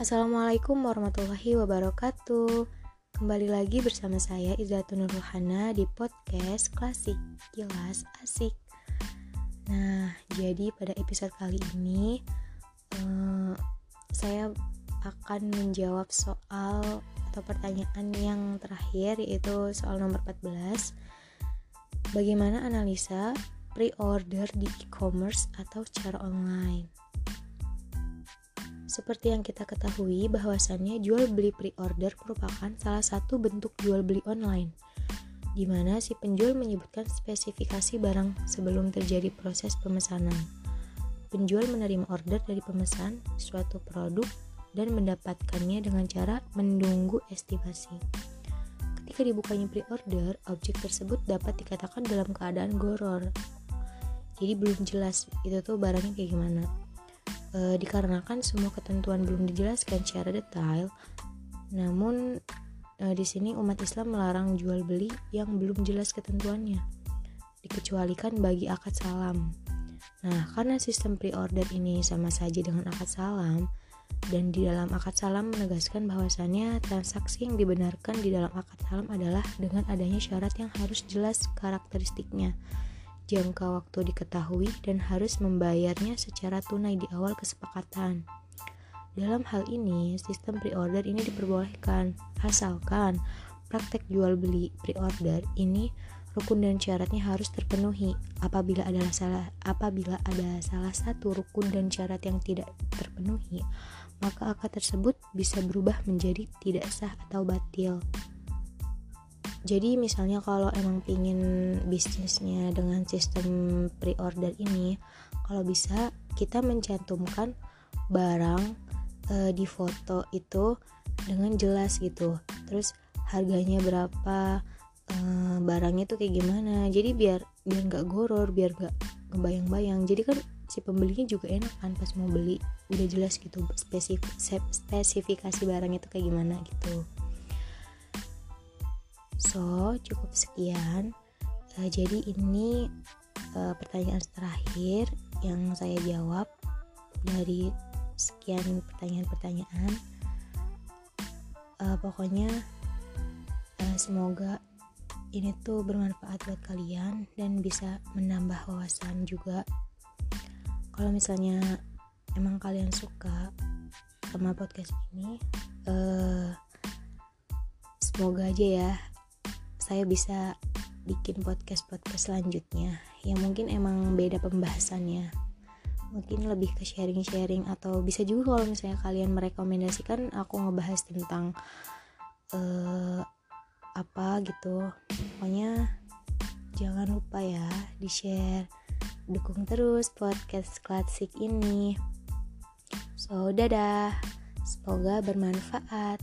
Assalamualaikum warahmatullahi wabarakatuh. Kembali lagi bersama saya Izatun Ruhana di podcast Klasik Kilas Asik. Nah, jadi pada episode kali ini uh, Saya akan menjawab soal atau pertanyaan yang terakhir yaitu soal nomor 14 Bagaimana analisa pre-order di e-commerce atau cara online seperti yang kita ketahui bahwasannya jual beli pre-order merupakan salah satu bentuk jual beli online di mana si penjual menyebutkan spesifikasi barang sebelum terjadi proses pemesanan. Penjual menerima order dari pemesan suatu produk dan mendapatkannya dengan cara menunggu estimasi. Ketika dibukanya pre-order, objek tersebut dapat dikatakan dalam keadaan goror. Jadi belum jelas itu tuh barangnya kayak gimana e, dikarenakan semua ketentuan belum dijelaskan secara detail. Namun e, di sini umat Islam melarang jual beli yang belum jelas ketentuannya, dikecualikan bagi akad salam. Nah, karena sistem pre-order ini sama saja dengan akad salam, dan di dalam akad salam menegaskan bahwasannya transaksi yang dibenarkan di dalam akad salam adalah dengan adanya syarat yang harus jelas karakteristiknya jangka waktu diketahui dan harus membayarnya secara tunai di awal kesepakatan. Dalam hal ini, sistem pre-order ini diperbolehkan, asalkan praktek jual beli pre-order ini rukun dan syaratnya harus terpenuhi. Apabila adalah salah apabila ada salah satu rukun dan syarat yang tidak terpenuhi, maka akad tersebut bisa berubah menjadi tidak sah atau batil jadi misalnya kalau emang pingin bisnisnya dengan sistem pre-order ini kalau bisa kita mencantumkan barang e, di foto itu dengan jelas gitu. Terus harganya berapa e, barangnya tuh kayak gimana. Jadi biar biar nggak goror biar nggak ngebayang-bayang. Jadi kan si pembelinya juga enak kan pas mau beli. Udah jelas gitu spesifik spesifikasi barangnya tuh kayak gimana gitu So, cukup sekian. Uh, jadi ini uh, pertanyaan terakhir yang saya jawab dari sekian pertanyaan-pertanyaan. Uh, pokoknya uh, semoga ini tuh bermanfaat buat kalian dan bisa menambah wawasan juga. Kalau misalnya emang kalian suka sama podcast ini, uh, semoga aja ya saya bisa bikin podcast-podcast selanjutnya. Yang mungkin emang beda pembahasannya. Mungkin lebih ke sharing-sharing atau bisa juga kalau misalnya kalian merekomendasikan aku ngebahas tentang uh, apa gitu. Pokoknya jangan lupa ya di share dukung terus podcast klasik ini. So dadah. Semoga bermanfaat